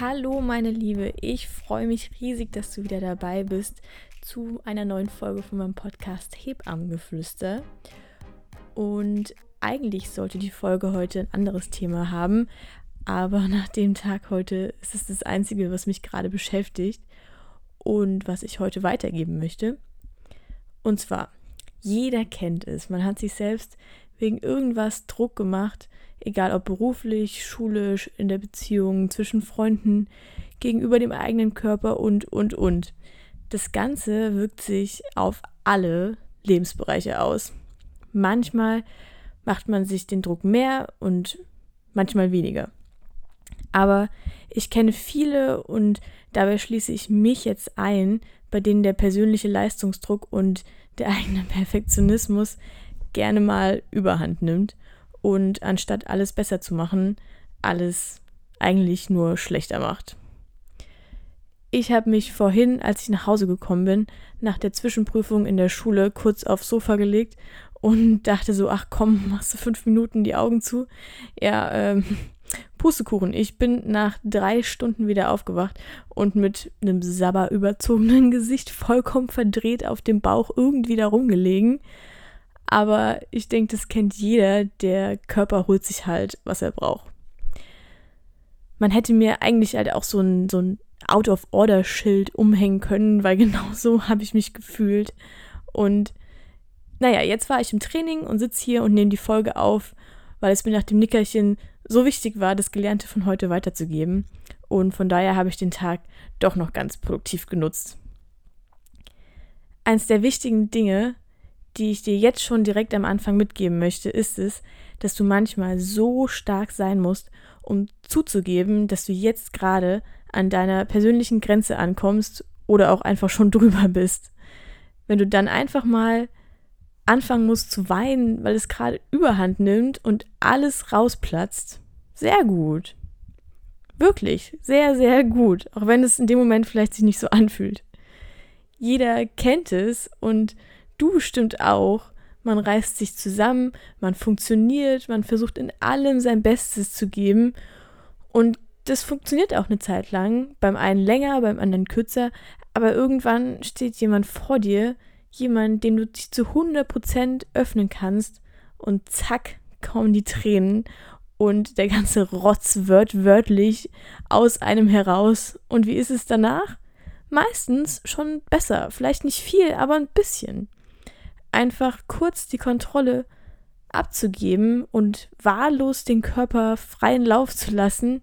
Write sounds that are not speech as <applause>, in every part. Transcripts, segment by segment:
Hallo meine Liebe, ich freue mich riesig, dass du wieder dabei bist zu einer neuen Folge von meinem Podcast Hebammengeflüster. Und eigentlich sollte die Folge heute ein anderes Thema haben, aber <laughs> nach dem Tag heute ist es das Einzige, was mich gerade beschäftigt und was ich heute weitergeben möchte. Und zwar, jeder kennt es, man hat sich selbst wegen irgendwas Druck gemacht, egal ob beruflich, schulisch, in der Beziehung, zwischen Freunden, gegenüber dem eigenen Körper und, und, und. Das Ganze wirkt sich auf alle Lebensbereiche aus. Manchmal macht man sich den Druck mehr und manchmal weniger. Aber ich kenne viele und dabei schließe ich mich jetzt ein, bei denen der persönliche Leistungsdruck und der eigene <laughs> Perfektionismus gerne mal überhand nimmt und anstatt alles besser zu machen, alles eigentlich nur schlechter macht. Ich habe mich vorhin, als ich nach Hause gekommen bin, nach der Zwischenprüfung in der Schule kurz aufs Sofa gelegt und <laughs> dachte so, ach komm, machst du fünf Minuten die Augen zu? Ja, ähm, <laughs> Pustekuchen. Ich bin nach drei Stunden wieder aufgewacht und mit einem sabber überzogenen <laughs> Gesicht vollkommen verdreht auf dem Bauch irgendwie da rumgelegen. Aber ich denke, das kennt jeder. Der Körper holt sich halt, was er braucht. Man hätte mir eigentlich halt auch so ein, so ein Out-of-Order-Schild umhängen können, <laughs> weil genau so habe ich mich gefühlt. Und naja, jetzt war ich im Training und sitze hier und nehme die Folge auf, weil es mir nach dem Nickerchen so wichtig war, das Gelernte von heute weiterzugeben. Und von daher habe ich den Tag doch noch ganz produktiv genutzt. Eins der wichtigen Dinge, die ich dir jetzt schon direkt am Anfang mitgeben möchte, ist es, dass du manchmal so stark sein musst, um zuzugeben, dass du jetzt gerade an deiner persönlichen Grenze ankommst oder auch einfach schon <laughs> drüber bist. Wenn du dann einfach mal anfangen musst zu weinen, weil es gerade überhand nimmt und alles rausplatzt, sehr gut. Wirklich, sehr, sehr gut, auch wenn es in dem Moment vielleicht sich nicht so anfühlt. Jeder kennt es und Du bestimmt auch. Man reißt sich zusammen, man funktioniert, man versucht in allem sein Bestes zu geben. Und das funktioniert auch eine Zeit lang. Beim einen länger, beim anderen kürzer. Aber irgendwann steht jemand vor dir, jemand, dem du dich zu 100% öffnen kannst. Und zack, kommen die Tränen. Und der ganze Rotz wird wörtlich aus einem heraus. Und wie ist es danach? Meistens schon besser. Vielleicht nicht viel, aber ein bisschen einfach kurz die Kontrolle abzugeben und wahllos den Körper freien Lauf zu lassen,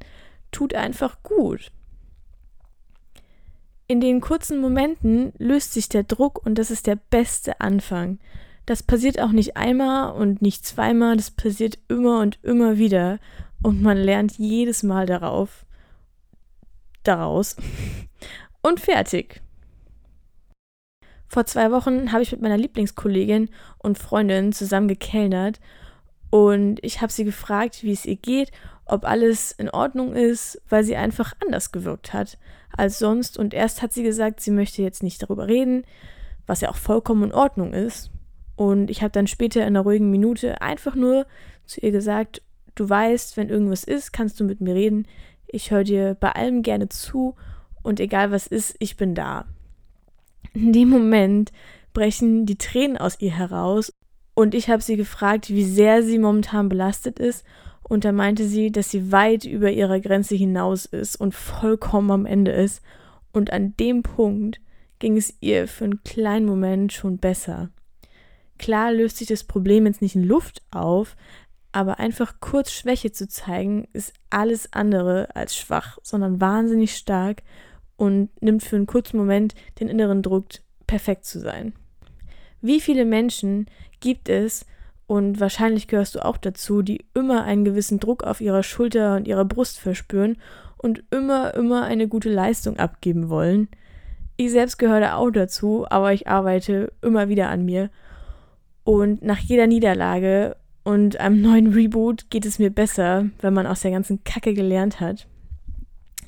tut einfach gut. In den kurzen Momenten löst sich der Druck und das ist der beste Anfang. Das passiert auch nicht einmal und nicht zweimal, das passiert immer und immer wieder und man lernt jedes Mal darauf, daraus <laughs> und fertig. Vor zwei Wochen habe ich mit meiner Lieblingskollegin und Freundin zusammen gekellnert und ich habe sie gefragt, wie es ihr geht, ob alles in Ordnung ist, weil sie einfach anders gewirkt hat als sonst. Und erst hat sie gesagt, sie möchte jetzt nicht darüber reden, was ja auch vollkommen in Ordnung ist. Und ich habe dann später in einer ruhigen Minute einfach nur zu ihr gesagt, du weißt, wenn irgendwas ist, kannst du mit mir reden. Ich höre dir bei allem gerne zu und egal was ist, ich bin da. In dem Moment brechen die Tränen aus ihr heraus und ich habe sie gefragt, wie sehr sie momentan belastet ist. Und da meinte sie, dass sie weit über ihrer Grenze hinaus ist und vollkommen am Ende ist. Und an dem Punkt ging es ihr für einen kleinen Moment schon besser. Klar löst sich das Problem jetzt nicht in Luft auf, aber einfach kurz Schwäche zu zeigen, ist alles andere als schwach, sondern wahnsinnig stark und nimmt für einen kurzen Moment den inneren Druck, perfekt zu sein. Wie viele Menschen gibt es, und wahrscheinlich gehörst du auch dazu, die immer einen gewissen Druck auf ihrer Schulter und ihrer Brust verspüren und immer, immer eine gute Leistung abgeben wollen. Ich selbst gehöre da auch dazu, aber ich arbeite immer wieder an mir. Und nach jeder Niederlage und einem neuen Reboot geht es mir besser, wenn man aus der ganzen Kacke gelernt hat.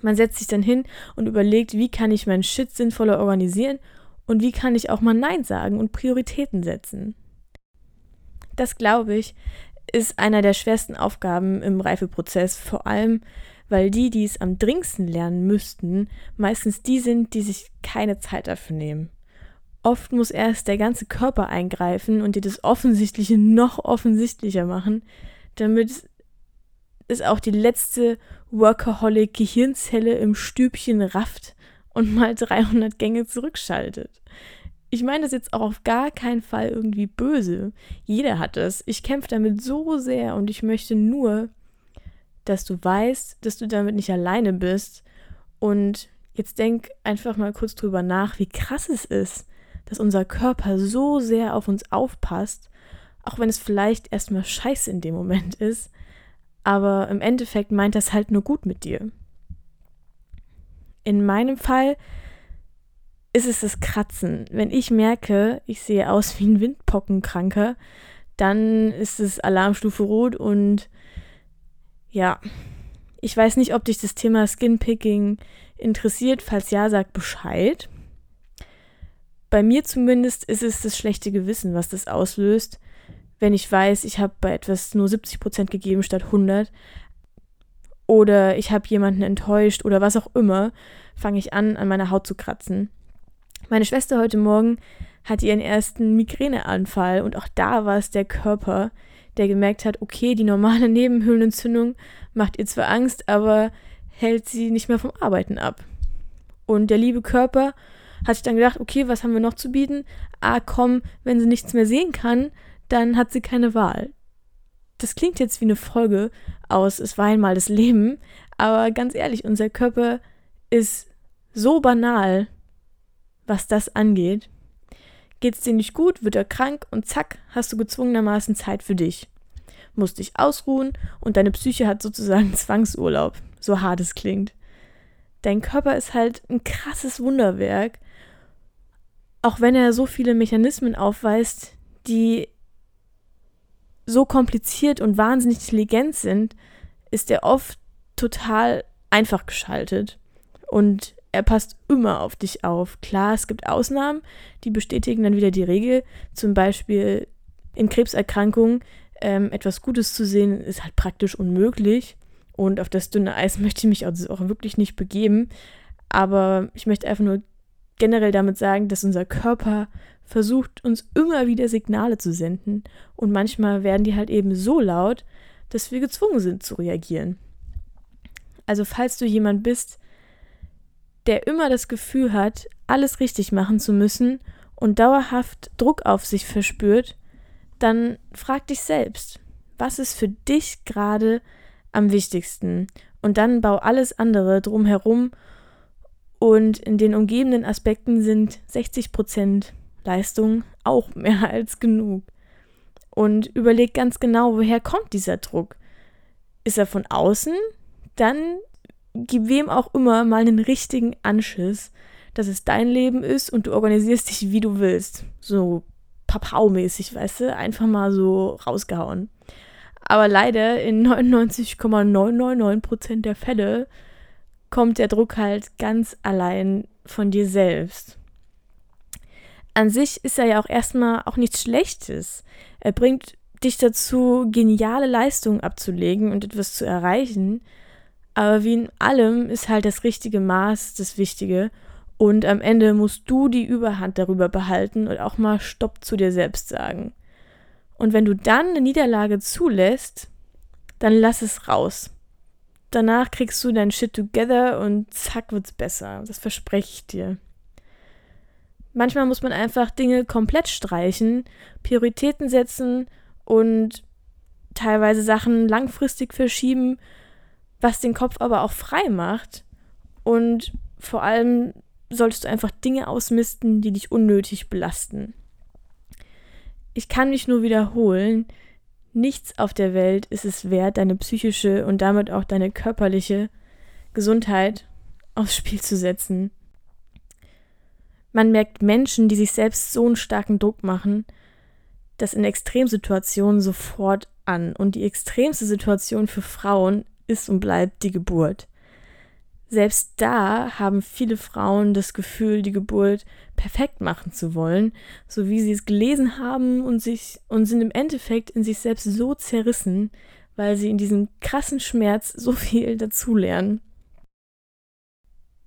Man setzt sich dann hin und überlegt, wie kann ich meinen Shit sinnvoller organisieren und wie kann ich auch mal Nein sagen und Prioritäten setzen. Das, glaube ich, ist einer der schwersten Aufgaben im Reifeprozess, vor allem weil die, die es am dringendsten lernen müssten, meistens die sind, die sich keine Zeit dafür nehmen. Oft muss erst der ganze Körper eingreifen und dir das Offensichtliche noch offensichtlicher machen, damit es auch die letzte Workaholic-Gehirnzelle im Stübchen rafft und mal 300 Gänge zurückschaltet. Ich meine das jetzt auch auf gar keinen Fall irgendwie böse. Jeder hat es. Ich kämpfe damit so sehr und ich möchte nur, dass du weißt, dass du damit nicht alleine bist. Und jetzt denk einfach mal kurz drüber nach, wie krass es ist, dass unser Körper so sehr auf uns aufpasst, auch wenn es vielleicht erstmal scheiße in dem Moment ist. Aber im Endeffekt meint das halt nur gut mit dir. In meinem Fall ist es das Kratzen. Wenn ich merke, ich sehe aus wie ein Windpockenkranker, dann ist es Alarmstufe Rot und ja, ich weiß nicht, ob dich das Thema Skinpicking interessiert. Falls ja, sag Bescheid. Bei mir zumindest ist es das schlechte Gewissen, was das auslöst, wenn ich weiß, ich habe bei etwas nur 70% gegeben statt 100 oder ich habe jemanden enttäuscht oder was auch immer, fange ich an, an meiner Haut zu kratzen. Meine Schwester heute Morgen hatte ihren ersten Migräneanfall und auch da war es der Körper, der gemerkt hat, okay, die normale <laughs> Nebenhöhlenentzündung macht ihr zwar Angst, aber hält sie nicht mehr vom Arbeiten ab. Und der liebe Körper hat sich dann gedacht, okay, was haben wir noch zu bieten? Ah, komm, wenn sie nichts mehr sehen kann, dann hat sie keine Wahl. Das klingt jetzt wie eine Folge aus Es war einmal das Leben, aber ganz ehrlich, unser Körper ist so banal, was das angeht. Geht's dir nicht gut, wird er krank und zack, hast du gezwungenermaßen Zeit für dich. Musst dich ausruhen und deine Psyche hat sozusagen <laughs> Zwangsurlaub, so hart es klingt. Dein Körper ist halt ein krasses Wunderwerk, auch wenn er so viele Mechanismen aufweist, die so kompliziert und wahnsinnig intelligent sind, ist er oft total einfach geschaltet. Und er passt immer auf dich auf. Klar, es gibt Ausnahmen, die bestätigen dann wieder die Regel. Zum Beispiel in Krebserkrankungen ähm, etwas Gutes zu sehen, ist halt praktisch unmöglich. Und auf das dünne Eis <laughs> möchte ich mich also auch wirklich nicht begeben. Aber ich möchte einfach nur generell damit sagen, dass unser Körper versucht, uns immer wieder Signale zu senden. Und manchmal werden die halt eben so laut, dass wir gezwungen sind zu reagieren. Also falls du jemand bist, der immer das Gefühl hat, alles richtig machen zu müssen und dauerhaft Druck auf sich verspürt, dann frag dich selbst, was ist für dich gerade am wichtigsten? Und dann bau alles andere drumherum und in den umgebenden Aspekten sind 60% Leistung auch mehr <laughs> als genug. Und überleg ganz genau, woher kommt dieser Druck? Ist er von außen? Dann gib wem auch immer mal einen richtigen Anschiss, dass es dein Leben ist und du organisierst dich, wie du willst. So Papau-mäßig, weißt du? Einfach mal so rausgehauen. Aber leider in 99,999% der Fälle kommt der Druck halt ganz allein von dir selbst. An sich ist er ja auch erstmal auch nichts Schlechtes. Er bringt dich dazu, geniale Leistungen abzulegen und etwas zu erreichen. Aber wie in allem ist halt das richtige Maß das Wichtige. Und am Ende musst du die Überhand darüber behalten und auch mal Stopp zu dir selbst sagen. Und wenn du dann eine Niederlage zulässt, dann lass es raus danach kriegst du dein Shit together und zack wird's besser. Das verspreche ich dir. Manchmal muss man einfach Dinge komplett streichen, Prioritäten setzen und teilweise Sachen langfristig verschieben, was den Kopf aber auch frei macht. Und vor allem solltest du einfach Dinge ausmisten, die dich unnötig belasten. Ich kann mich nur wiederholen, Nichts auf der Welt ist es wert, deine psychische und damit auch deine körperliche Gesundheit aufs Spiel zu setzen. Man merkt Menschen, die sich selbst so einen starken Druck machen, das in Extremsituationen sofort an. Und die extremste Situation für Frauen ist und bleibt die Geburt. Selbst da haben viele Frauen das Gefühl, die Geburt perfekt machen zu wollen, so wie sie es gelesen haben und sich und sind im Endeffekt in sich selbst so zerrissen, weil sie in diesem krassen Schmerz so viel dazulernen.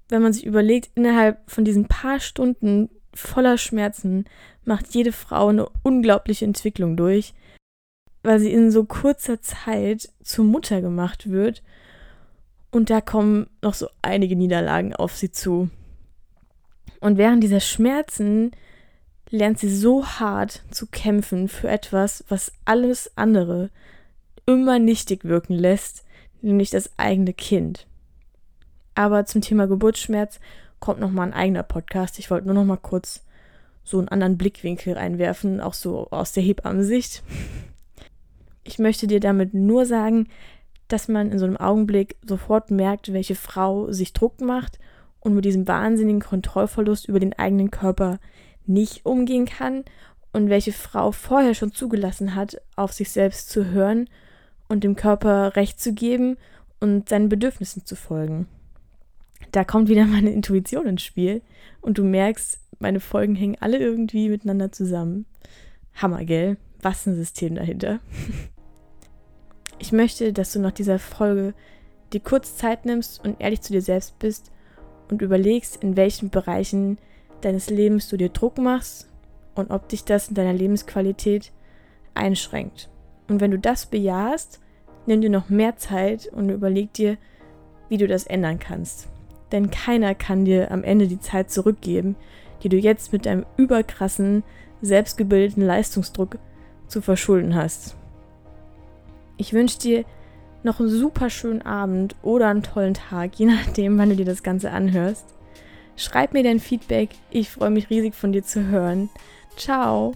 Wenn man sich überlegt, innerhalb von diesen paar Stunden voller Schmerzen macht jede Frau eine unglaubliche Entwicklung durch, weil sie in so kurzer Zeit zur Mutter gemacht wird. Und da kommen noch so einige Niederlagen auf sie zu. Und während dieser Schmerzen lernt sie so hart zu kämpfen für etwas, was alles andere immer nichtig wirken lässt, nämlich das eigene Kind. Aber zum Thema Geburtsschmerz kommt noch mal ein eigener Podcast. Ich wollte nur noch mal kurz so einen anderen Blickwinkel reinwerfen, auch so aus der Hebammensicht. <laughs> Ich möchte dir damit nur sagen, dass man in so einem Augenblick sofort merkt, welche Frau sich Druck macht und mit diesem wahnsinnigen Kontrollverlust über den eigenen Körper nicht umgehen kann und welche Frau vorher schon zugelassen hat, auf sich selbst zu hören und dem Körper Recht zu geben und seinen Bedürfnissen zu folgen. Da kommt wieder <laughs> meine Intuition ins Spiel und du merkst, meine Folgen hängen alle irgendwie miteinander zusammen. Hammer, gell? Was ein System dahinter. <laughs> Ich möchte, dass du nach dieser Folge dir kurz Zeit nimmst und ehrlich zu dir selbst bist und überlegst, in welchen Bereichen deines Lebens du dir Druck machst und ob dich das in deiner Lebensqualität einschränkt. Und wenn du das bejahst, nimm dir noch mehr Zeit und überleg dir, wie du das ändern kannst. Denn keiner kann dir am Ende die Zeit zurückgeben, die du jetzt mit deinem überkrassen, selbstgebildeten Leistungsdruck zu verschulden hast. Ich wünsche dir noch einen super schönen Abend oder einen tollen Tag, je <laughs> nachdem, wann du dir das Ganze anhörst. Schreib mir dein Feedback, ich freue mich riesig von dir zu hören. Ciao!